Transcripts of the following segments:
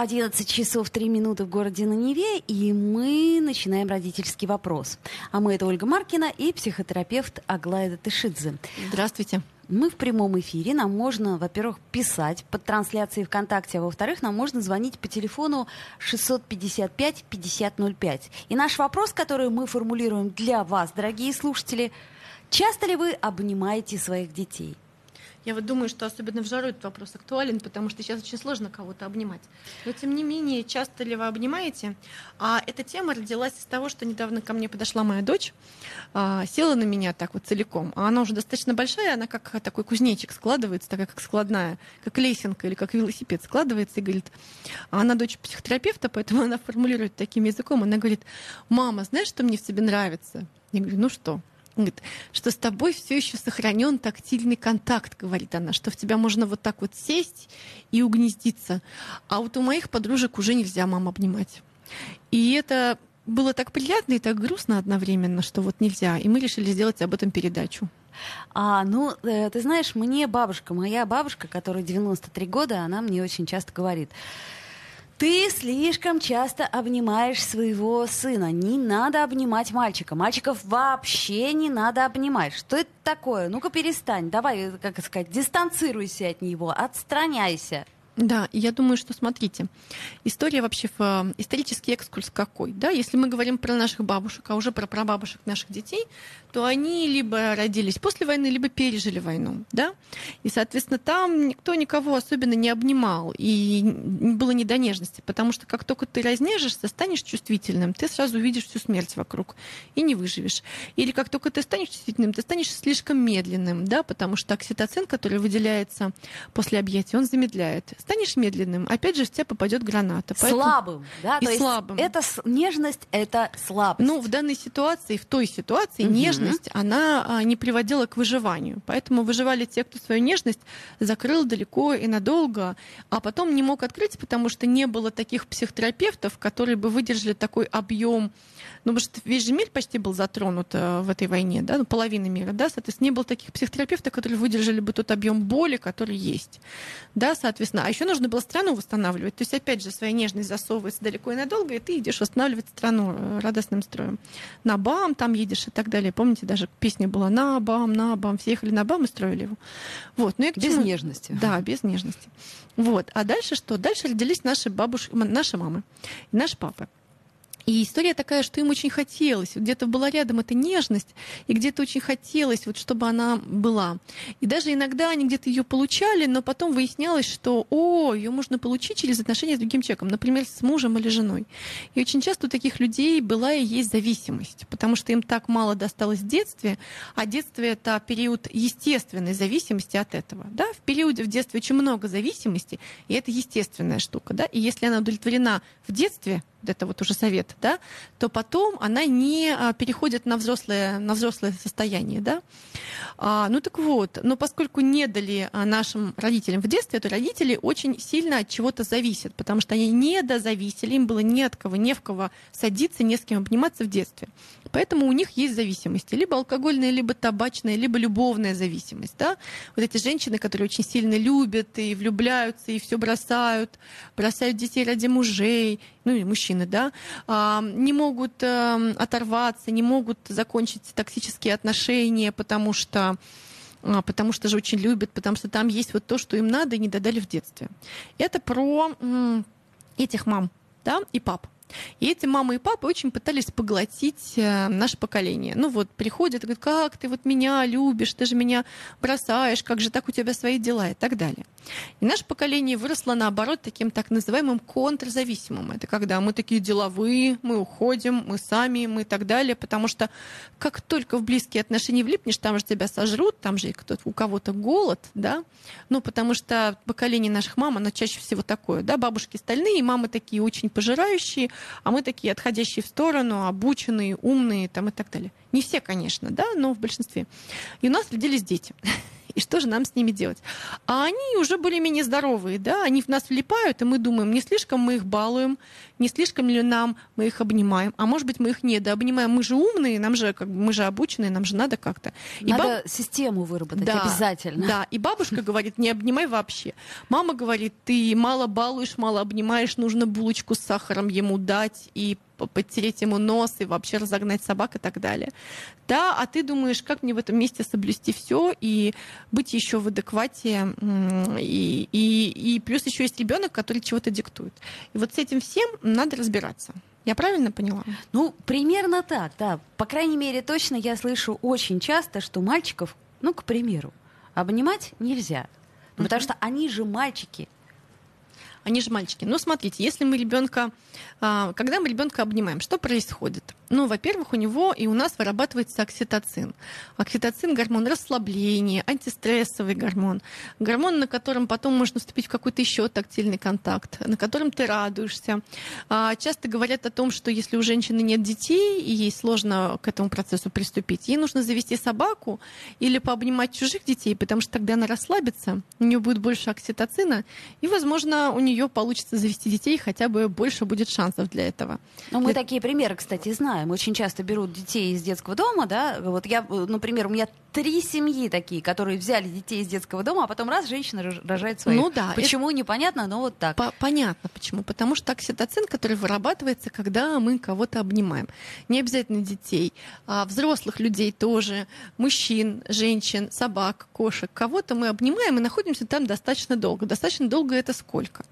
11 часов 3 минуты в городе на Неве, и мы начинаем родительский вопрос. А мы это Ольга Маркина и психотерапевт Аглая Тышидзе. Здравствуйте. Мы в прямом эфире. Нам можно, во-первых, писать под трансляцией ВКонтакте, а во-вторых, нам можно звонить по телефону 655-5005. И наш вопрос, который мы формулируем для вас, дорогие слушатели, часто ли вы обнимаете своих детей? Я вот думаю, что особенно в жару этот вопрос актуален, потому что сейчас очень сложно кого-то обнимать. Но тем не менее, часто ли вы обнимаете? А эта тема родилась из того, что недавно ко мне подошла моя дочь, а, села на меня так вот целиком. А она уже достаточно большая, она как такой кузнечик складывается, такая как складная, как лесенка или как велосипед складывается и говорит, а она дочь психотерапевта, поэтому она формулирует таким языком, она говорит, мама, знаешь, что мне в тебе нравится? Я говорю, ну что? Говорит, что с тобой все еще сохранен тактильный контакт, говорит она, что в тебя можно вот так вот сесть и угнездиться. А вот у моих подружек уже нельзя мам обнимать. И это было так приятно и так грустно одновременно, что вот нельзя. И мы решили сделать об этом передачу. А, ну, э, ты знаешь, мне бабушка, моя бабушка, которой 93 года, она мне очень часто говорит, ты слишком часто обнимаешь своего сына. Не надо обнимать мальчика. Мальчиков вообще не надо обнимать. Что это такое? Ну-ка перестань. Давай, как сказать, дистанцируйся от него, отстраняйся. Да, я думаю, что смотрите, история вообще, в, э, исторический экскурс какой, да, если мы говорим про наших бабушек, а уже про прабабушек наших детей, то они либо родились после войны, либо пережили войну, да, и, соответственно, там никто никого особенно не обнимал, и было не до нежности, потому что как только ты разнежишься, станешь чувствительным, ты сразу увидишь всю смерть вокруг и не выживешь. Или как только ты станешь чувствительным, ты станешь слишком медленным, да, потому что окситоцин, который выделяется после объятия, он замедляет станешь медленным, опять же в тебя попадет граната. Поэтому... Слабым, да? И То слабым. Это нежность, это слабость. Ну, в данной ситуации, в той ситуации, угу. нежность, она а, не приводила к выживанию. Поэтому выживали те, кто свою нежность закрыл далеко и надолго, а потом не мог открыть, потому что не было таких психотерапевтов, которые бы выдержали такой объем ну, потому что весь же мир почти был затронут э, в этой войне, да, ну, половина мира, да, соответственно, не было таких психотерапевтов, которые выдержали бы тот объем боли, который есть, да, соответственно. А еще нужно было страну восстанавливать, то есть, опять же, своя нежность засовывается далеко и надолго, и ты идешь восстанавливать страну э, радостным строем. На БАМ там едешь и так далее. Помните, даже песня была «На БАМ, на БАМ», все ехали на БАМ и строили его. Вот. Ну, и без чему? нежности. Да, без нежности. Вот. А дальше что? Дальше родились наши бабушки, наши мамы, наши папы. И история такая, что им очень хотелось. Где-то была рядом эта нежность, и где-то очень хотелось, вот, чтобы она была. И даже иногда они где-то ее получали, но потом выяснялось, что о, ее можно получить через отношения с другим человеком, например, с мужем или женой. И очень часто у таких людей была и есть зависимость, потому что им так мало досталось в детстве, а детство это период естественной зависимости от этого. Да? В периоде в детстве очень много зависимости, и это естественная штука. Да? И если она удовлетворена в детстве, это вот уже совет, да, то потом она не а, переходит на взрослое, на взрослое состояние, да. А, ну так вот, но поскольку не дали а, нашим родителям в детстве, то родители очень сильно от чего-то зависят, потому что они не дозависели, им было не от кого, не в кого садиться, не с кем обниматься в детстве. Поэтому у них есть зависимости, либо алкогольная, либо табачная, либо любовная зависимость, да. Вот эти женщины, которые очень сильно любят и влюбляются, и все бросают, бросают детей ради мужей, ну и мужчины, да, а, не могут эм, оторваться, не могут закончить токсические отношения, потому что а, потому что же очень любят, потому что там есть вот то, что им надо и не додали в детстве. Это про этих мам да, и пап. И эти мамы и папы очень пытались поглотить э, наше поколение. Ну вот, приходят и говорят, как ты вот меня любишь, ты же меня бросаешь, как же так у тебя свои дела и так далее. И наше поколение выросло, наоборот, таким так называемым контрзависимым. Это когда мы такие деловые, мы уходим, мы сами, мы и так далее, потому что как только в близкие отношения влипнешь, там же тебя сожрут, там же у кого-то голод, да, ну, потому что поколение наших мам, оно чаще всего такое, да, бабушки стальные, мамы такие очень пожирающие, а мы такие отходящие в сторону, обученные, умные там и так далее. Не все, конечно, да, но в большинстве. И у нас родились дети. и что же нам с ними делать? А они уже более-менее здоровые, да, они в нас влипают, и мы думаем, не слишком мы их балуем, не слишком ли нам мы их обнимаем, а может быть мы их недообнимаем, мы же умные, нам же как бы мы же обученные, нам же надо как-то. И надо баб... систему выработать да, обязательно. Да, и бабушка говорит, не обнимай вообще. Мама говорит, ты мало балуешь, мало обнимаешь, нужно булочку с сахаром ему дать и подтереть ему нос и вообще разогнать собак и так далее. Да, а ты думаешь, как мне в этом месте соблюсти все и быть еще в адеквате, и, и, и плюс еще есть ребенок, который чего-то диктует. И вот с этим всем надо разбираться. Я правильно поняла? Ну, примерно так, да. По крайней мере, точно я слышу очень часто, что мальчиков, ну, к примеру, обнимать нельзя. Mm-hmm. Потому что они же мальчики, они же мальчики. Но смотрите, если мы ребенка, а, когда мы ребенка обнимаем, что происходит? Ну, во-первых, у него и у нас вырабатывается окситоцин. Окситоцин – гормон расслабления, антистрессовый гормон, гормон, на котором потом можно вступить в какой-то еще тактильный контакт, на котором ты радуешься. А, часто говорят о том, что если у женщины нет детей, и ей сложно к этому процессу приступить, ей нужно завести собаку или пообнимать чужих детей, потому что тогда она расслабится, у нее будет больше окситоцина, и, возможно, у нее получится завести детей, хотя бы больше будет шансов для этого. Ну, мы для... такие примеры, кстати, знаем знаем, очень часто берут детей из детского дома, да, вот я, например, у меня три семьи такие, которые взяли детей из детского дома, а потом раз женщина рожает своих. Ну да. Почему, это... непонятно, но вот так. Понятно, почему. Потому что окситоцин, который вырабатывается, когда мы кого-то обнимаем. Не обязательно детей, а взрослых людей тоже, мужчин, женщин, собак, кошек. Кого-то мы обнимаем и находимся там достаточно долго. Достаточно долго это сколько?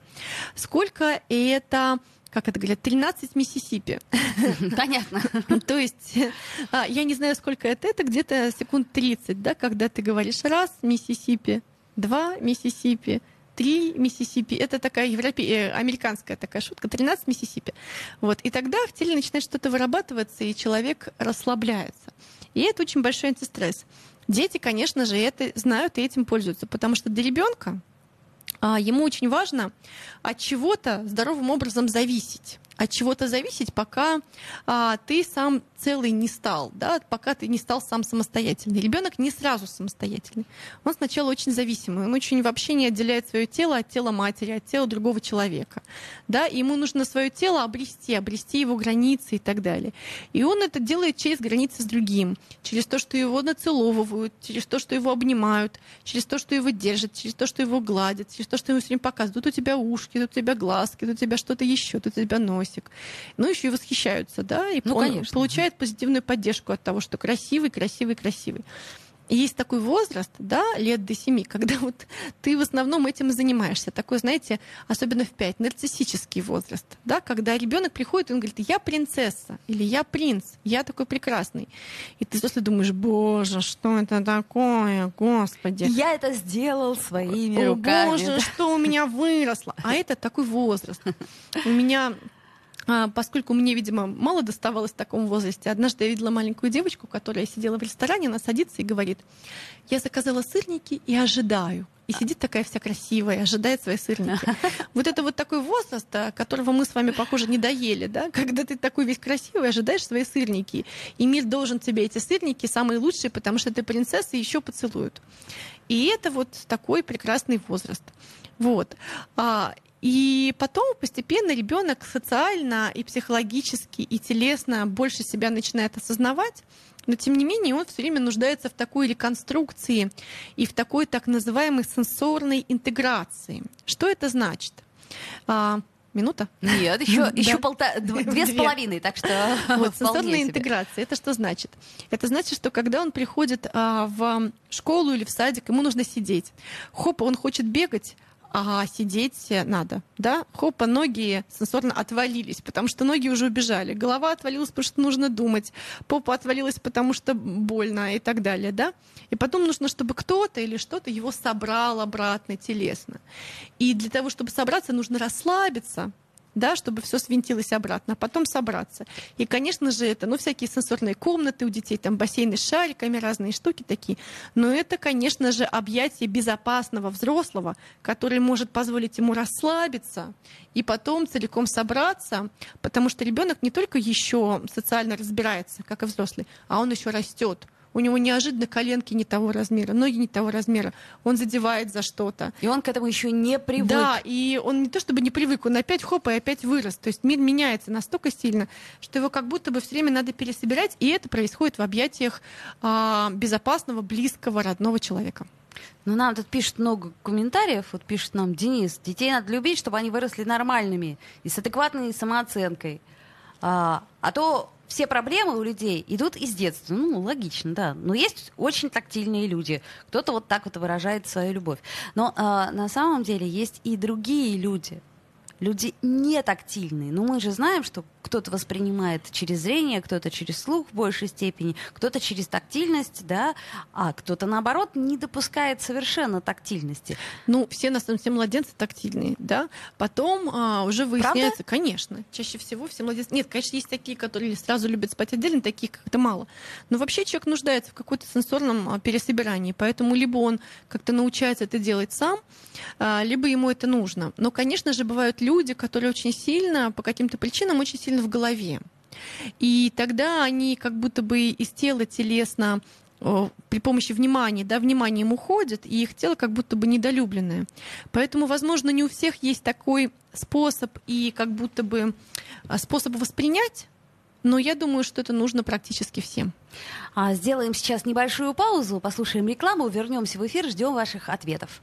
Сколько это как это говорят, 13 Миссисипи. Понятно. То есть, а, я не знаю, сколько это, это где-то секунд 30, да, когда ты говоришь раз Миссисипи, два Миссисипи, три Миссисипи. Это такая европе... Э, американская такая шутка, 13 Миссисипи. Вот. И тогда в теле начинает что-то вырабатываться, и человек расслабляется. И это очень большой антистресс. Дети, конечно же, это знают и этим пользуются, потому что для ребенка ему очень важно от чего-то здоровым образом зависеть от чего-то зависеть, пока а, ты сам целый не стал, да, пока ты не стал сам самостоятельный. Ребенок не сразу самостоятельный. Он сначала очень зависимый, он очень вообще не отделяет свое тело от тела матери, от тела другого человека. Да, и ему нужно свое тело обрести, обрести его границы и так далее. И он это делает через границы с другим, через то, что его нацеловывают, через то, что его обнимают, через то, что его держат, через то, что его гладят, через то, что ему все время показывают. Тут у тебя ушки, тут у тебя глазки, тут у тебя что-то еще, тут у тебя носик. Ну, еще и восхищаются, да, и ну, он конечно. получает позитивную поддержку от того, что красивый, красивый, красивый. И есть такой возраст, да, лет до семи, когда вот ты в основном этим и занимаешься. Такой, знаете, особенно в пять, нарциссический возраст, да, когда ребенок приходит и он говорит, я принцесса, или я принц, я такой прекрасный. И ты после думаешь, боже, что это такое, господи. Я это сделал своими О, руками. Боже, да. что у меня выросло. А это такой возраст. У меня поскольку мне, видимо, мало доставалось в таком возрасте, однажды я видела маленькую девочку, которая сидела в ресторане, она садится и говорит, я заказала сырники и ожидаю. И сидит такая вся красивая, ожидает свои сырники. Вот это вот такой возраст, а, которого мы с вами, похоже, не доели, да? Когда ты такой весь красивый, ожидаешь свои сырники. И мир должен тебе эти сырники самые лучшие, потому что ты принцесса, и еще поцелуют. И это вот такой прекрасный возраст. Вот. И потом постепенно ребенок социально и психологически и телесно больше себя начинает осознавать, но тем не менее он все время нуждается в такой реконструкции и в такой так называемой сенсорной интеграции. Что это значит? А, минута? Нет, еще, еще полта... две с половиной, так что Вот, сенсорная интеграция, это что значит? Это значит, что когда он приходит а, в школу или в садик, ему нужно сидеть. Хоп, он хочет бегать, а сидеть надо, да? Хопа, ноги сенсорно отвалились, потому что ноги уже убежали. Голова отвалилась, потому что нужно думать. Попа отвалилась, потому что больно и так далее, да? И потом нужно, чтобы кто-то или что-то его собрал обратно телесно. И для того, чтобы собраться, нужно расслабиться, да, чтобы все свинтилось обратно, а потом собраться. И, конечно же, это, ну, всякие сенсорные комнаты у детей, там бассейны с шариками, разные штуки такие. Но это, конечно же, объятие безопасного взрослого, который может позволить ему расслабиться и потом целиком собраться, потому что ребенок не только еще социально разбирается, как и взрослый, а он еще растет у него неожиданно коленки не того размера, ноги не того размера, он задевает за что-то. И он к этому еще не привык. Да, и он не то чтобы не привык, он опять хоп, и опять вырос. То есть мир меняется настолько сильно, что его как будто бы все время надо пересобирать, и это происходит в объятиях а, безопасного, близкого, родного человека. Ну, нам тут пишут много комментариев. Вот пишет нам Денис, детей надо любить, чтобы они выросли нормальными и с адекватной самооценкой. А, а то все проблемы у людей идут из детства. Ну, логично, да. Но есть очень тактильные люди. Кто-то вот так вот выражает свою любовь. Но а, на самом деле есть и другие люди. Люди не тактильные. Но мы же знаем, что кто-то воспринимает через зрение, кто-то через слух в большей степени, кто-то через тактильность, да, а кто-то, наоборот, не допускает совершенно тактильности. Ну, все, на самом деле, младенцы тактильные, да. Потом а, уже выясняется, Правда? конечно, чаще всего все младенцы... Нет, конечно, есть такие, которые сразу любят спать отдельно, таких как-то мало. Но вообще человек нуждается в какой-то сенсорном а, пересобирании, поэтому либо он как-то научается это делать сам, а, либо ему это нужно. Но, конечно же, бывают люди, которые очень сильно, по каким-то причинам, очень сильно в голове. И тогда они как будто бы из тела телесно при помощи внимания, да, вниманием уходят, и их тело как будто бы недолюбленное. Поэтому, возможно, не у всех есть такой способ и как будто бы а, способ воспринять, но я думаю, что это нужно практически всем. А сделаем сейчас небольшую паузу, послушаем рекламу, вернемся в эфир, ждем ваших ответов.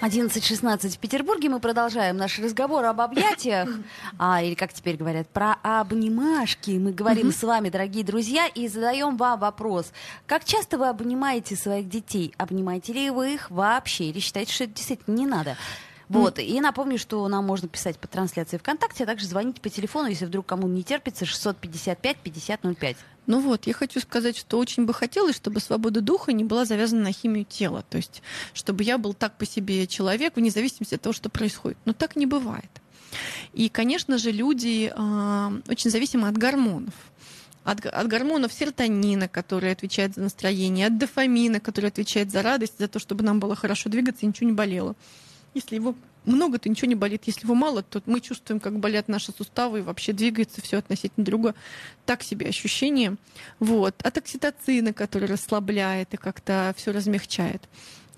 11.16 в Петербурге. Мы продолжаем наш разговор об объятиях, а, или, как теперь говорят, про обнимашки. Мы говорим с вами, дорогие друзья, и задаем вам вопрос. Как часто вы обнимаете своих детей? Обнимаете ли вы их вообще? Или считаете, что это действительно не надо? Вот. И напомню, что нам можно писать по трансляции ВКонтакте, а также звонить по телефону, если вдруг кому не терпится, 655-5005. Ну вот, я хочу сказать, что очень бы хотелось, чтобы свобода духа не была завязана на химию тела. То есть, чтобы я был так по себе человек, вне зависимости от того, что происходит. Но так не бывает. И, конечно же, люди э, очень зависимы от гормонов от, от гормонов серотонина, который отвечает за настроение, от дофамина, который отвечает за радость, за то, чтобы нам было хорошо двигаться и ничего не болело. Если его много, то ничего не болит. Если его мало, то мы чувствуем, как болят наши суставы, и вообще двигается все относительно друга. Так себе ощущение. Вот. От окситоцина, который расслабляет и как-то все размягчает.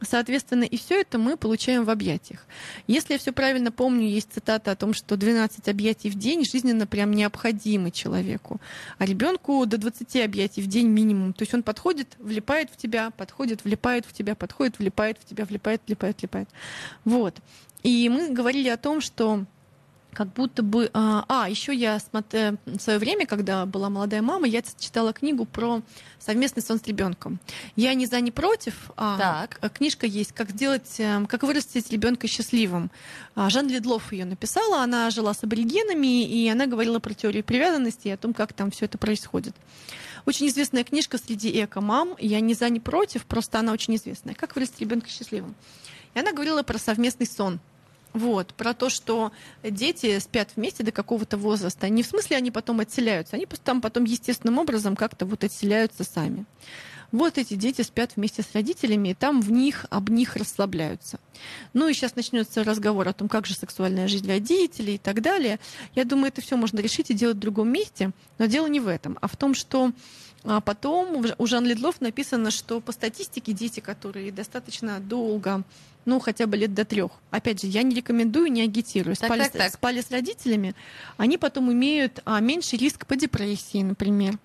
Соответственно, и все это мы получаем в объятиях. Если я все правильно помню, есть цитата о том, что 12 объятий в день жизненно прям необходимы человеку, а ребенку до 20 объятий в день минимум. То есть он подходит, влипает в тебя, подходит, влипает в тебя, подходит, влипает в тебя, влипает, влипает, влипает. Вот. И мы говорили о том, что как будто бы... А, а еще я смотр... в свое время, когда была молодая мама, я читала книгу про совместный сон с ребенком. Я не за, не против. А так. Книжка есть «Как сделать, эм, как вырастить ребенка счастливым». А, Жан Ледлов ее написала. Она жила с аборигенами, и она говорила про теорию привязанности и о том, как там все это происходит. Очень известная книжка среди эко-мам. Я не за, не против, просто она очень известная. «Как вырастить ребенка счастливым». И она говорила про совместный сон. Вот, про то, что дети спят вместе до какого-то возраста. Не в смысле они потом отселяются, они там потом естественным образом как-то вот отселяются сами. Вот эти дети спят вместе с родителями, и там в них, об них расслабляются. Ну и сейчас начнется разговор о том, как же сексуальная жизнь родителей и так далее. Я думаю, это все можно решить и делать в другом месте, но дело не в этом, а в том, что а потом у Жан Ледлов написано, что по статистике дети, которые достаточно долго ну, хотя бы лет до трех. Опять же, я не рекомендую, не агитирую. Так, спали, так, так. спали с родителями, они потом имеют а, меньший риск по депрессии, например.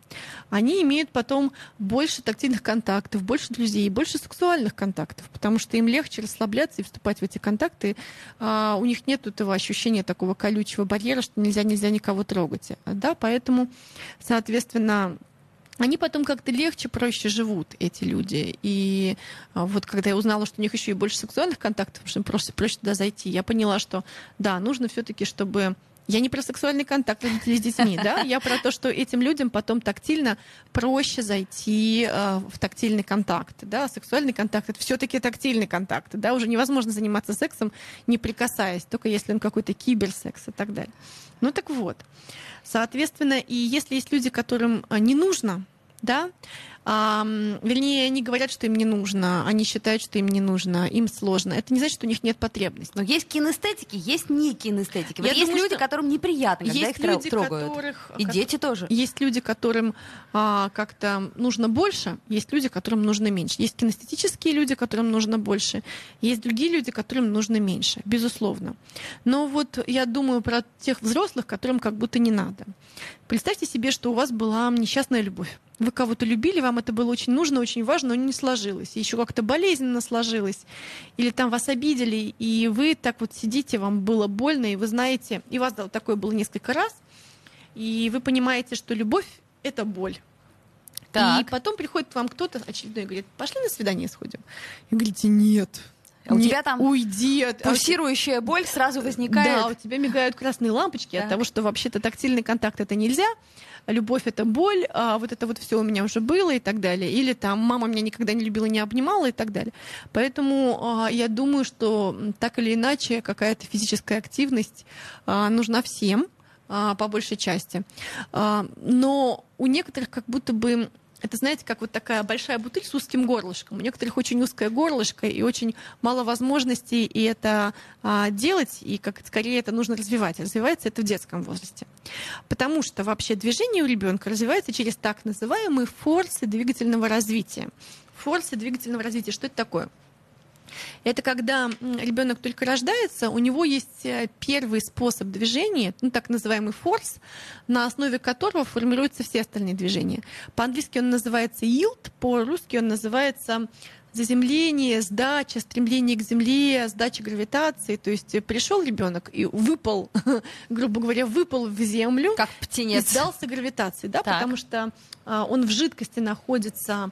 Они имеют потом больше тактильных контактов, больше друзей, больше сексуальных контактов, потому что им легче расслабляться и вступать в эти контакты. А, у них нет этого ощущения такого колючего барьера, что нельзя, нельзя никого трогать. Да, поэтому, соответственно, они потом как-то легче, проще живут, эти люди. И а, вот когда я узнала, что у них еще и больше сексуальных контактов, что им просто проще туда зайти, я поняла, что да, нужно все-таки, чтобы Я не про сексуальный контакт родителей с детьми, да, я про то, что этим людям потом тактильно проще зайти э, в тактильный контакт, да, сексуальный контакт это все-таки тактильный контакт, да, уже невозможно заниматься сексом, не прикасаясь, только если он какой-то киберсекс и так далее. Ну так вот, соответственно, и если есть люди, которым э, не нужно, да, а, вернее, они говорят, что им не нужно, они считают, что им не нужно, им сложно. Это не значит, что у них нет потребности. Но есть кинестетики, есть не кинестетики. Вот Я есть думаю, люди, которым неприятно, когда есть их люди, трогают. Которых, И как... дети тоже. Есть люди, которым а, как-то нужно больше, есть люди, которым нужно меньше. Есть кинестетические люди, которым нужно больше, есть другие люди, которым нужно меньше, безусловно. Но вот я думаю про тех взрослых, которым как будто не надо. Представьте себе, что у вас была несчастная любовь вы кого-то любили, вам это было очень нужно, очень важно, но не сложилось. Еще как-то болезненно сложилось. Или там вас обидели, и вы так вот сидите, вам было больно, и вы знаете, и у вас да, такое было несколько раз, и вы понимаете, что любовь — это боль. Так. И потом приходит к вам кто-то очередной и говорит, пошли на свидание сходим. И говорите, нет, а у не, тебя там уйди от пульсирующая боль сразу возникает. Да, у тебя мигают красные лампочки так. от того, что вообще-то тактильный контакт это нельзя любовь это боль, а вот это вот все у меня уже было и так далее. Или там мама меня никогда не любила, не обнимала и так далее. Поэтому а, я думаю, что так или иначе какая-то физическая активность а, нужна всем а, по большей части. Но у некоторых как будто бы это, знаете, как вот такая большая бутыль с узким горлышком. У некоторых очень узкое горлышко и очень мало возможностей и это а, делать, и как скорее это нужно развивать. Развивается это в детском возрасте. Потому что вообще движение у ребенка развивается через так называемые форсы двигательного развития. Форсы двигательного развития. Что это такое? Это когда ребенок только рождается, у него есть э, первый способ движения, ну, так называемый форс, на основе которого формируются все остальные движения. По-английски он называется yield, по-русски он называется заземление, сдача, стремление к земле, сдача гравитации. То есть пришел ребенок и выпал, грубо говоря, выпал в землю. Как птенец. И сдался гравитации, да, так. потому что а, он в жидкости находится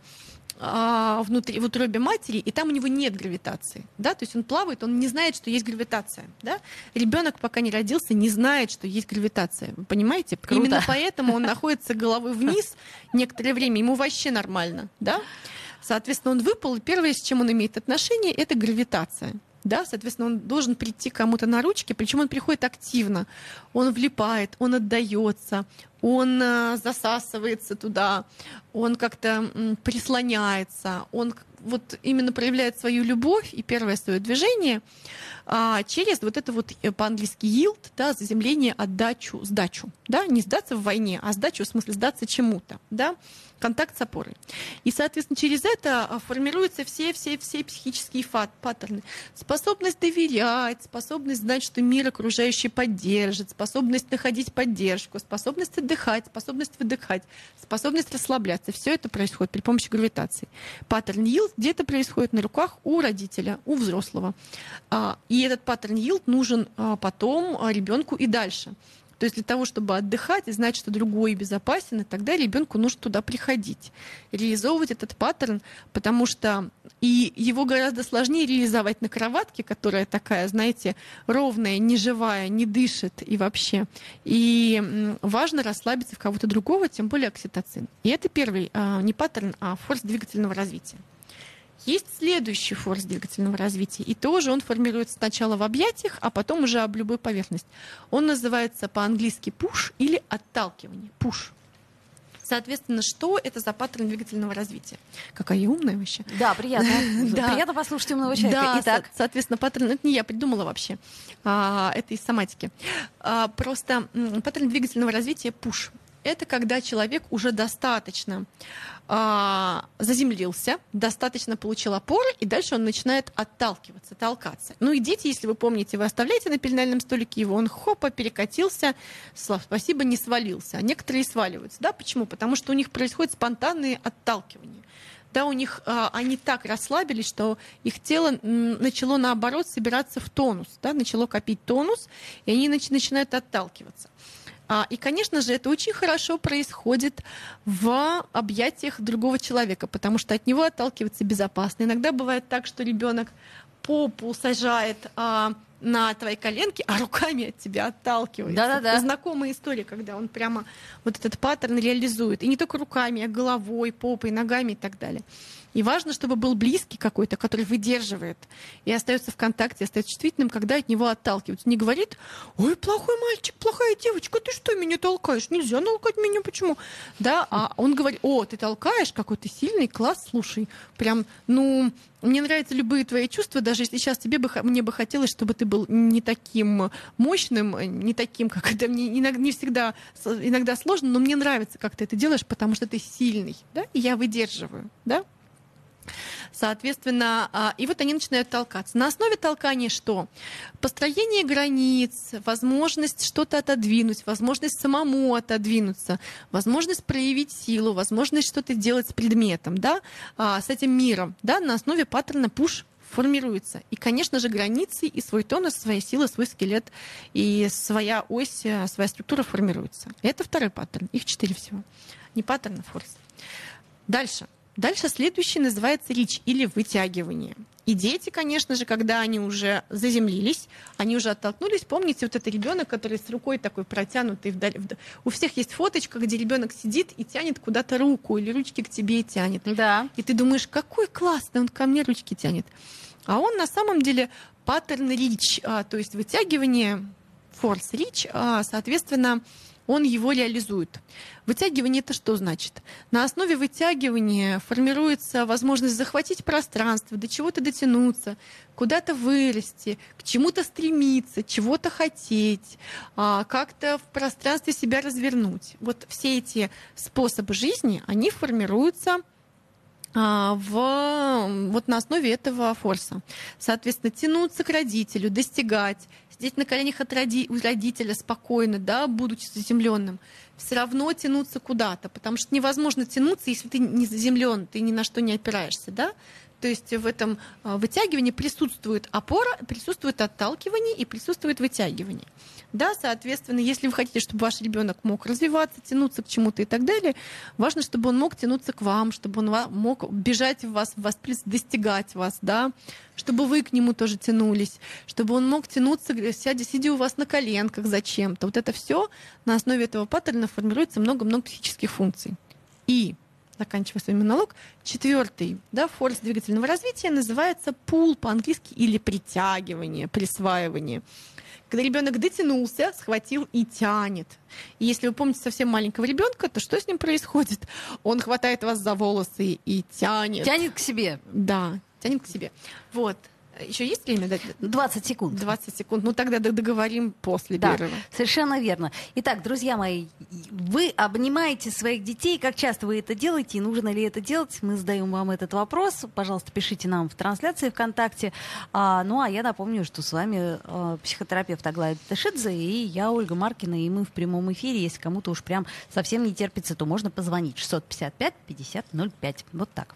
а, внутри, в утробе матери, и там у него нет гравитации. Да? То есть он плавает, он не знает, что есть гравитация. Да? Ребенок, пока не родился, не знает, что есть гравитация. Вы понимаете? Круто. Именно поэтому он находится головой вниз некоторое время. Ему вообще нормально. Да? Соответственно, он выпал, и первое, с чем он имеет отношение, это гравитация. Да, соответственно, он должен прийти кому-то на ручки, причем он приходит активно. Он влипает, он отдается, он э, засасывается туда, он как-то прислоняется, он вот именно проявляет свою любовь и первое свое движение а, через вот это вот э, по-английски yield, да, заземление, отдачу, сдачу, да, не сдаться в войне, а сдачу в смысле сдаться чему-то, да, контакт с опорой. И, соответственно, через это а, формируются все-все-все психические паттерны. Способность доверять, способность знать, что мир окружающий поддержит, способность находить поддержку, способность отдыхать, способность выдыхать, способность расслабляться. Все это происходит при помощи гравитации. Паттерн yield где-то происходит на руках у родителя, у взрослого. А, и этот паттерн yield нужен а, потом ребенку и дальше. То есть для того, чтобы отдыхать и знать, что другой безопасен, и тогда ребенку нужно туда приходить, реализовывать этот паттерн, потому что и его гораздо сложнее реализовать на кроватке, которая такая, знаете, ровная, не живая, не дышит и вообще. И важно расслабиться в кого-то другого, тем более окситоцин. И это первый а, не паттерн, а force двигательного развития. Есть следующий форс двигательного развития, и тоже он формируется сначала в объятиях, а потом уже об любой поверхности. Он называется по-английски push или отталкивание. Push. Соответственно, что это за паттерн двигательного развития? Какая я умная вообще. Да, приятно. да. Приятно послушать умного человека. Да, Итак. Со- соответственно, паттерн, это не я придумала вообще, а, это из соматики. А, просто паттерн двигательного развития push это когда человек уже достаточно а, заземлился, достаточно получил опоры, и дальше он начинает отталкиваться, толкаться. Ну и дети, если вы помните, вы оставляете на пеленальном столике его, он хопа перекатился, спасибо, не свалился. А некоторые сваливаются. Да? Почему? Потому что у них происходит спонтанные отталкивания да, у них а, они так расслабились, что их тело начало наоборот собираться в тонус, да, начало копить тонус, и они нач- начинают отталкиваться. А, и, конечно же, это очень хорошо происходит в объятиях другого человека, потому что от него отталкиваться безопасно. Иногда бывает так, что ребенок попу сажает а, на твоей коленке, а руками от тебя отталкивается. Да-да-да. Знакомая история, когда он прямо вот этот паттерн реализует. И не только руками, а головой, попой, ногами и так далее. И важно, чтобы был близкий какой-то, который выдерживает и остается в контакте, остается чувствительным, когда от него отталкиваются. Не говорит, ой, плохой мальчик, плохая девочка, ты что меня толкаешь? Нельзя толкать меня, почему? Да, а он говорит, о, ты толкаешь, какой ты сильный, класс, слушай, прям, ну, мне нравятся любые твои чувства, даже если сейчас тебе бы, мне бы хотелось, чтобы ты был не таким мощным, не таким, как это мне иногда, не всегда, иногда сложно, но мне нравится, как ты это делаешь, потому что ты сильный, да, и я выдерживаю, да. Соответственно, а, и вот они начинают толкаться. На основе толкания что? Построение границ, возможность что-то отодвинуть, возможность самому отодвинуться, возможность проявить силу, возможность что-то делать с предметом, да, а, с этим миром, да, на основе паттерна push формируется. И, конечно же, границы и свой тонус, своя сила, свой скелет и своя ось, э, своя структура формируется. Это второй паттерн. Их четыре всего. Не паттерн, а форс. Дальше. Дальше следующий называется рич или вытягивание. И дети, конечно же, когда они уже заземлились, они уже оттолкнулись. Помните, вот этот ребенок, который с рукой такой протянутый вдаль. У всех есть фоточка, где ребенок сидит и тянет куда-то руку, или ручки к тебе тянет. Да. И ты думаешь, какой классный, он ко мне ручки тянет. А он на самом деле паттерн рич, а, то есть вытягивание, форс рич, а, соответственно, он его реализует. Вытягивание это что значит? На основе вытягивания формируется возможность захватить пространство, до чего-то дотянуться, куда-то вырасти, к чему-то стремиться, чего-то хотеть, а, как-то в пространстве себя развернуть. Вот все эти способы жизни, они формируются в, вот на основе этого форса. Соответственно, тянуться к родителю, достигать, сидеть на коленях от роди, у родителя спокойно, да, будучи заземленным, все равно тянуться куда-то, потому что невозможно тянуться, если ты не заземлен, ты ни на что не опираешься, да. То есть в этом а, вытягивании присутствует опора, присутствует отталкивание и присутствует вытягивание. Да, соответственно, если вы хотите, чтобы ваш ребенок мог развиваться, тянуться к чему-то и так далее, важно, чтобы он мог тянуться к вам, чтобы он мог бежать в вас, в вас достигать вас, да, чтобы вы к нему тоже тянулись, чтобы он мог тянуться, сядя, сидя у вас на коленках зачем-то. Вот это все на основе этого паттерна формируется много-много психических функций. И заканчивая свой монолог. Четвертый, да, форс двигательного развития называется пул по-английски или притягивание, присваивание. Когда ребенок дотянулся, схватил и тянет. И если вы помните совсем маленького ребенка, то что с ним происходит? Он хватает вас за волосы и тянет. Тянет к себе. Да, тянет к себе. Вот. Еще есть время? 20 секунд. 20 секунд. Ну тогда договорим после да, перерыва. Совершенно верно. Итак, друзья мои, вы обнимаете своих детей. Как часто вы это делаете и нужно ли это делать? Мы задаем вам этот вопрос. Пожалуйста, пишите нам в трансляции ВКонтакте. А, ну а я напомню, что с вами а, психотерапевт Аглая Ташидзе и я, Ольга Маркина, и мы в прямом эфире. Если кому-то уж прям совсем не терпится, то можно позвонить 655 50 05. Вот так.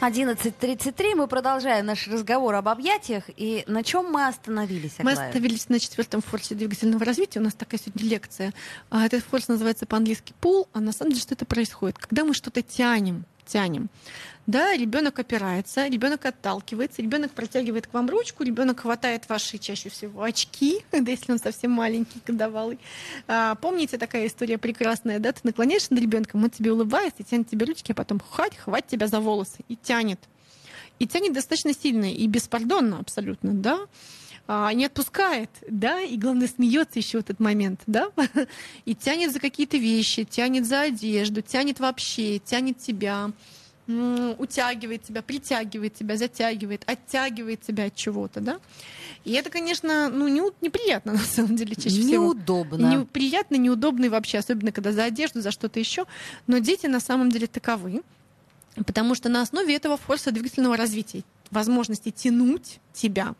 11.33. Мы продолжаем наш разговор об объятиях. И на чем мы остановились, Аглая? Мы остановились на четвертом форсе двигательного развития. У нас такая сегодня лекция. А этот форс называется по-английски пул. А на самом деле что это происходит? Когда мы что-то тянем, тянем. Да, ребенок опирается, ребенок отталкивается, ребенок протягивает к вам ручку, ребенок хватает ваши чаще всего очки, да, если он совсем маленький, годовалый. А, помните такая история прекрасная, да? Ты наклоняешься над ребенком, он тебе улыбается, тянет тебе ручки, а потом хватит, хватит тебя за волосы и тянет. И тянет достаточно сильно и беспардонно абсолютно, да? А, не отпускает, да, и главное смеется еще в этот момент, да, и тянет за какие-то вещи, тянет за одежду, тянет вообще, тянет тебя, утягивает тебя, притягивает тебя, затягивает, оттягивает тебя от чего-то, да. И это, конечно, ну, не, неприятно на самом деле чаще всего. Неудобно. Неприятно, неудобно и вообще, особенно когда за одежду, за что-то еще. Но дети на самом деле таковы. Потому что на основе этого форса двигательного развития возможности тянуть тебя,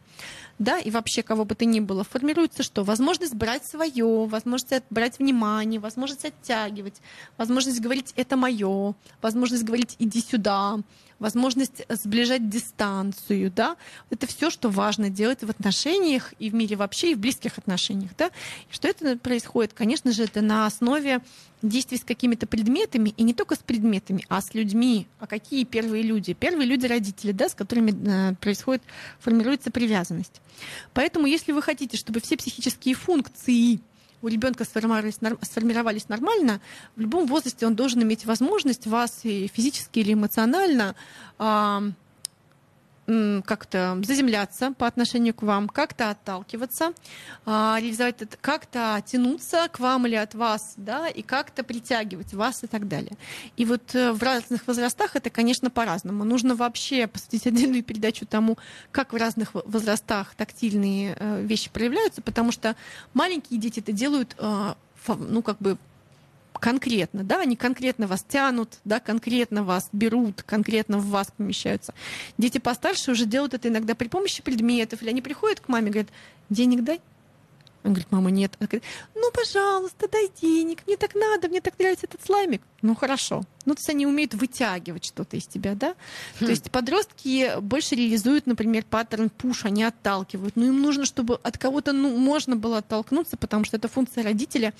да, и вообще кого бы то ни было, формируется что? Возможность брать свое, возможность брать внимание, возможность оттягивать, возможность говорить «это мое», возможность говорить «иди сюда», возможность сближать дистанцию, да, это все, что важно делать в отношениях и в мире вообще, и в близких отношениях, да. И что это происходит? Конечно же, это на основе действий с какими-то предметами, и не только с предметами, а с людьми. А какие первые люди? Первые люди родители, да, с которыми э, происходит, формируется привязанность. Поэтому, если вы хотите, чтобы все психические функции у ребенка сформировались, нормально, в любом возрасте он должен иметь возможность вас и физически или эмоционально как-то заземляться по отношению к вам, как-то отталкиваться, реализовать как-то тянуться к вам или от вас, да, и как-то притягивать вас и так далее. И вот э, в разных возрастах это, конечно, по-разному. Нужно вообще посвятить отдельную передачу тому, как в разных возрастах тактильные э, вещи проявляются, потому что маленькие дети это делают э, ну, как бы конкретно, да, они конкретно вас тянут, да, конкретно вас берут, конкретно в вас помещаются. Дети постарше уже делают это иногда при помощи предметов, или они приходят к маме и говорят, денег дай. Он говорит, мама, нет. Она говорит, ну, пожалуйста, дай денег, мне так надо, мне так нравится этот слаймик. Ну, хорошо. Ну, то есть они умеют вытягивать что-то из тебя, да? Хм. То есть подростки больше реализуют, например, паттерн пуш, они отталкивают. Но им нужно, чтобы от кого-то ну, можно было оттолкнуться, потому что это функция родителя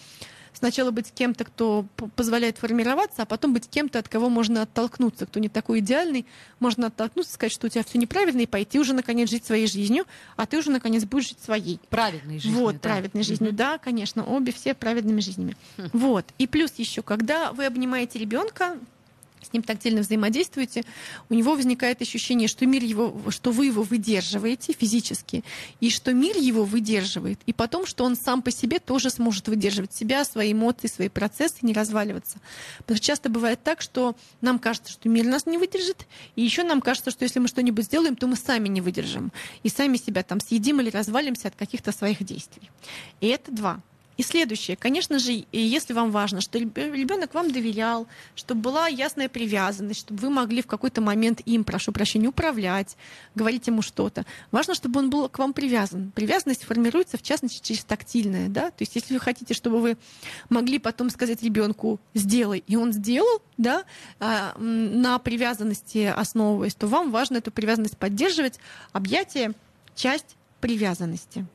сначала быть кем-то, кто позволяет формироваться, а потом быть кем-то, от кого можно оттолкнуться, кто не такой идеальный, можно оттолкнуться, сказать, что у тебя все неправильно, и пойти уже наконец жить своей жизнью, а ты уже наконец будешь жить своей. Праведной жизнью. Вот, да. праведной жизнью, да, конечно, обе все праведными жизнями. Хм. Вот. И плюс еще, когда вы обнимаете ребенка, с ним тактильно взаимодействуете, у него возникает ощущение, что мир его, что вы его выдерживаете физически, и что мир его выдерживает, и потом, что он сам по себе тоже сможет выдерживать себя, свои эмоции, свои процессы, не разваливаться. Потому что часто бывает так, что нам кажется, что мир нас не выдержит, и еще нам кажется, что если мы что-нибудь сделаем, то мы сами не выдержим, и сами себя там съедим или развалимся от каких-то своих действий. И это два. И следующее, конечно же, если вам важно, что ребенок вам доверял, чтобы была ясная привязанность, чтобы вы могли в какой-то момент им, прошу прощения, управлять, говорить ему что-то. Важно, чтобы он был к вам привязан. Привязанность формируется, в частности, через тактильное. Да? То есть, если вы хотите, чтобы вы могли потом сказать ребенку «сделай», и он сделал, да, а, на привязанности основываясь, то вам важно эту привязанность поддерживать. Объятие — часть привязанности.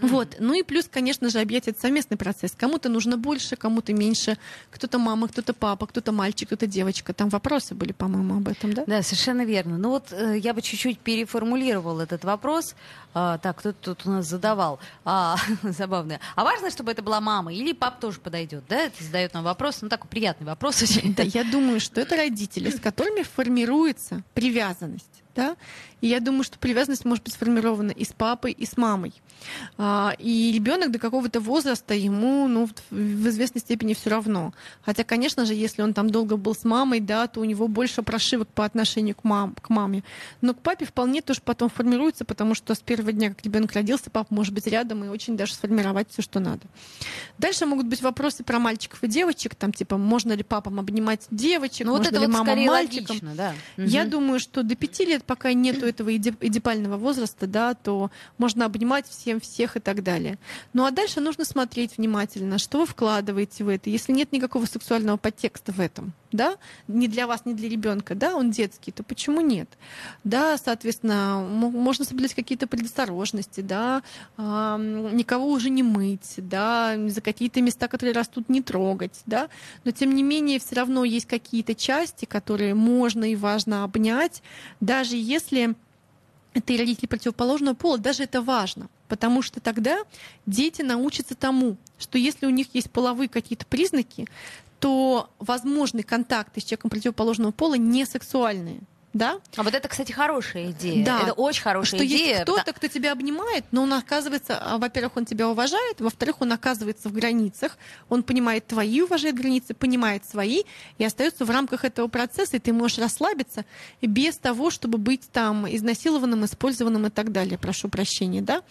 Вот. Ну и плюс, конечно же, объять это совместный процесс. Кому-то нужно больше, кому-то меньше. Кто-то мама, кто-то папа, кто-то мальчик, кто-то девочка. Там вопросы были, по-моему, об этом, да? Да, совершенно верно. Ну вот э, я бы чуть-чуть переформулировал этот вопрос. А, так, кто тут у нас задавал? А, забавно. А важно, чтобы это была мама или пап тоже подойдет, да? Это задает нам вопрос. Ну, такой приятный вопрос очень. Да, я думаю, что это родители, с которыми формируется привязанность да, и я думаю, что привязанность может быть сформирована и с папой, и с мамой. А, и ребенок до какого-то возраста ему, ну, в известной степени все равно. Хотя, конечно же, если он там долго был с мамой, да, то у него больше прошивок по отношению к, мам, к маме. Но к папе вполне тоже потом формируется, потому что с первого дня, как ребенок родился, папа может быть рядом и очень даже сформировать все, что надо. Дальше могут быть вопросы про мальчиков и девочек, там типа, можно ли папам обнимать девочек, ну, можно вот ли вот мама мальчикам. Логично, да. Я угу. думаю, что до пяти лет пока нету этого эдипального возраста, да, то можно обнимать всем всех и так далее. Ну а дальше нужно смотреть внимательно, что вы вкладываете в это. Если нет никакого сексуального подтекста в этом, да, не для вас, не для ребенка, да, он детский, то почему нет? Да, соответственно, можно соблюдать какие-то предосторожности, да, никого уже не мыть, да, за какие-то места, которые растут, не трогать, да, но тем не менее все равно есть какие-то части, которые можно и важно обнять, даже если ты родители противоположного пола, даже это важно, потому что тогда дети научатся тому, что если у них есть половые какие-то признаки, то возможны контакты с человеком противоположного пола не сексуальные да? А вот это, кстати, хорошая идея. Да. Это очень хорошая что идея. Есть кто-то, кто тебя обнимает, но он оказывается, а, во-первых, он тебя уважает, во-вторых, он оказывается в границах, он понимает твои, уважает границы, понимает свои и остается в рамках этого процесса, и ты можешь расслабиться без того, чтобы быть там изнасилованным, использованным и так далее. Прошу прощения, да?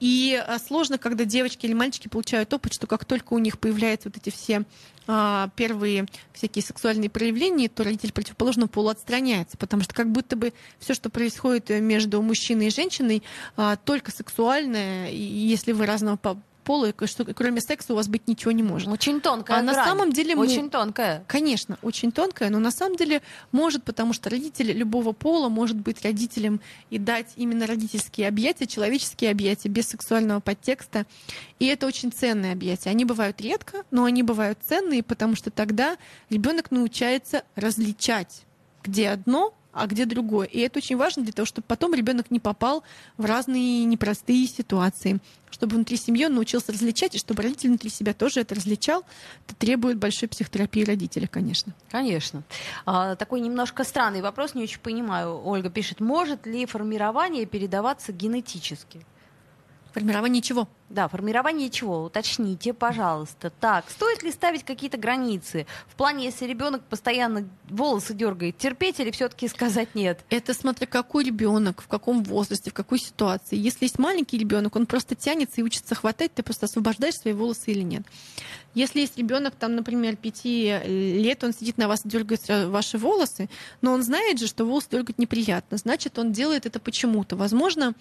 И а, сложно, когда девочки или мальчики получают опыт, что как только у них появляются вот эти все а, первые всякие сексуальные проявления, то родитель противоположного пола отстраняется, потому что как будто бы все, что происходит между мужчиной и женщиной, а, только сексуальное, и если вы разного пола, что кроме секса у вас быть ничего не может. Очень тонкая А грань. на самом деле мы... Очень тонкая. Конечно, очень тонкая, но на самом деле может, потому что родитель любого пола может быть родителем и дать именно родительские объятия, человеческие объятия без сексуального подтекста. И это очень ценные объятия. Они бывают редко, но они бывают ценные, потому что тогда ребенок научается различать, где одно, а где другое. И это очень важно для того, чтобы потом ребенок не попал в разные непростые ситуации, чтобы внутри семьи он научился различать, и чтобы родитель внутри себя тоже это различал. Это требует большой психотерапии родителя, конечно. Конечно. А, такой немножко странный вопрос, не очень понимаю. Ольга пишет, может ли формирование передаваться генетически? Формирование чего? Да, формирование чего? Уточните, пожалуйста. Так, стоит ли ставить какие-то границы? В плане, если ребенок постоянно волосы дергает, терпеть или все-таки сказать нет? Это смотря какой ребенок, в каком возрасте, в какой ситуации. Если есть маленький ребенок, он просто тянется и учится хватать, ты просто освобождаешь свои волосы или нет. Если есть ребенок, там, например, пяти лет, он сидит на вас и дергает ваши волосы, но он знает же, что волосы дергать неприятно, значит, он делает это почему-то. Возможно,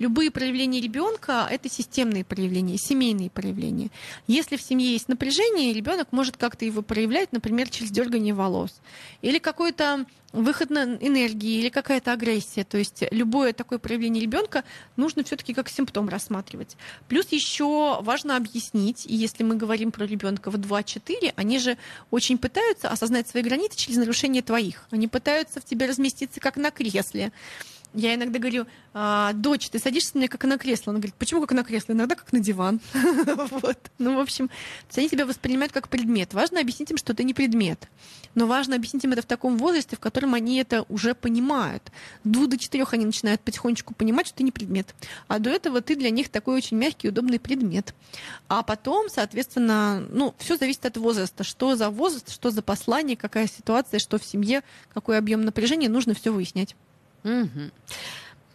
любые проявления ребенка это системные семейные проявления. Если в семье есть напряжение, ребенок может как-то его проявлять, например, через дергание волос. Или какой-то выход на энергии или какая-то агрессия. То есть любое такое проявление ребенка нужно все-таки как симптом рассматривать. Плюс еще важно объяснить, и если мы говорим про ребенка в 2-4, они же очень пытаются осознать свои границы через нарушение твоих. Они пытаются в тебе разместиться как на кресле. Я иногда говорю, а, дочь, ты садишься мне как на кресло. Она говорит, почему как на кресло? Иногда как на диван. вот. Ну, в общем, они тебя воспринимают как предмет. Важно объяснить им, что ты не предмет. Но важно объяснить им это в таком возрасте, в котором они это уже понимают. Двух до четырех они начинают потихонечку понимать, что ты не предмет. А до этого ты для них такой очень мягкий, удобный предмет. А потом, соответственно, ну, все зависит от возраста. Что за возраст, что за послание, какая ситуация, что в семье, какой объем напряжения, нужно все выяснять. Угу.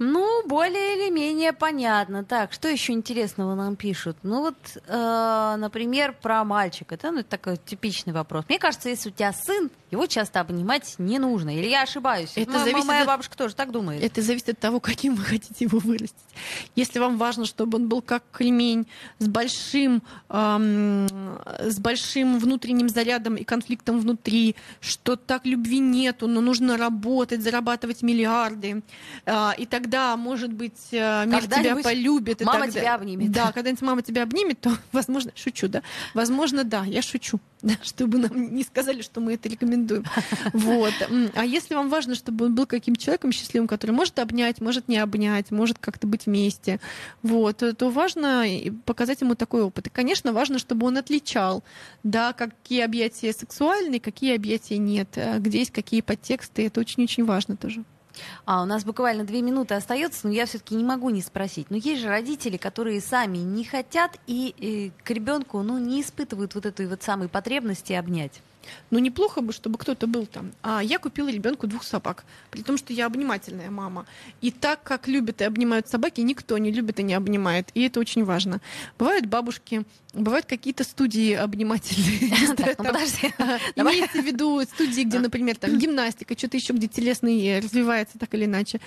Ну, более или менее понятно. Так, что еще интересного нам пишут? Ну вот, э, например, про мальчика. Ну, это такой типичный вопрос. Мне кажется, если у тебя сын, его часто обнимать не нужно. Или я ошибаюсь? Это ну, зависит моя от... бабушка тоже так думает. Это зависит от того, каким вы хотите его вырастить. Если вам важно, чтобы он был как кремень, с большим, эм, с большим внутренним зарядом и конфликтом внутри, что так любви нету, но нужно работать, зарабатывать миллиарды, э, и тогда, может быть, э, мир тебя полюбит. Мама тогда... тебя обнимет. Да, когда-нибудь мама тебя обнимет, то, возможно, шучу, да? Возможно, да, я шучу, да, чтобы нам не сказали, что мы это рекомендуем. Вот. А если вам важно, чтобы он был каким-то человеком счастливым, который может обнять, может не обнять, может как-то быть вместе, вот, то важно показать ему такой опыт. И, конечно, важно, чтобы он отличал, да, какие объятия сексуальные, какие объятия нет, э, где есть какие подтексты. Это очень-очень важно тоже. А у нас буквально две минуты остается, но я все-таки не могу не спросить. Но есть же родители, которые сами не хотят и, и к ребенку ну, не испытывают вот этой вот самой потребности обнять. Ну, неплохо бы, чтобы кто-то был там. А я купила ребенку двух собак, при том, что я обнимательная мама. И так как любят и обнимают собаки, никто не любит и не обнимает. И это очень важно. Бывают бабушки, бывают какие-то студии обнимательные. Ну, подожди. Имеется в виду студии, где, например, там гимнастика, что-то еще, где телесный развивается так или иначе.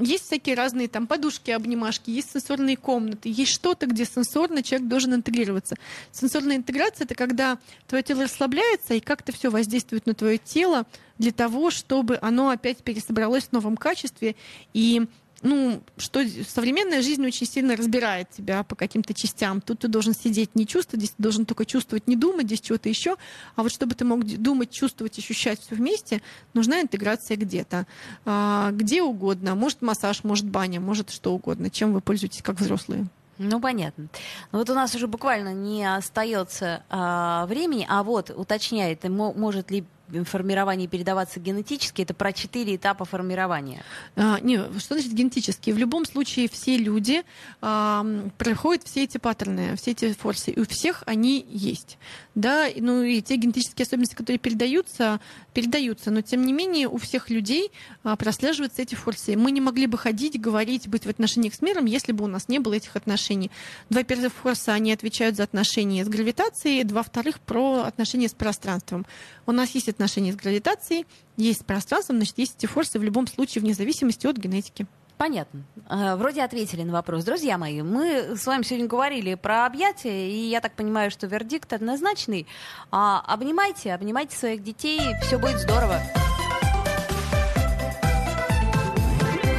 Есть всякие разные там подушки, обнимашки, есть сенсорные комнаты, есть что-то, где сенсорно человек должен интегрироваться. Сенсорная интеграция — это когда твое тело расслабляется, и как-то все воздействует на твое тело для того, чтобы оно опять пересобралось в новом качестве и ну, что современная жизнь очень сильно разбирает тебя по каким-то частям. Тут ты должен сидеть, не чувствовать, здесь ты должен только чувствовать, не думать, здесь чего-то еще. А вот чтобы ты мог думать, чувствовать, ощущать все вместе, нужна интеграция где-то. А, где угодно. Может массаж, может баня, может что угодно. Чем вы пользуетесь как взрослые? Ну, понятно. Ну, вот у нас уже буквально не остается а, времени, а вот уточняет, может ли формирования передаваться генетически, это про четыре этапа формирования. А, не, что значит генетически? В любом случае все люди а, проходят все эти паттерны, все эти форсы, и у всех они есть. Да, ну и те генетические особенности, которые передаются, передаются, но тем не менее у всех людей а, прослеживаются эти форсы. Мы не могли бы ходить, говорить, быть в отношениях с миром, если бы у нас не было этих отношений. Два первых форса, они отвечают за отношения с гравитацией, два вторых про отношения с пространством. У нас есть отношения с гравитацией, есть с пространством, значит, есть эти форсы в любом случае, вне зависимости от генетики. Понятно. А, вроде ответили на вопрос. Друзья мои, мы с вами сегодня говорили про объятия, и я так понимаю, что вердикт однозначный. А, обнимайте, обнимайте своих детей, все будет здорово.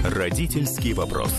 Родительский вопрос.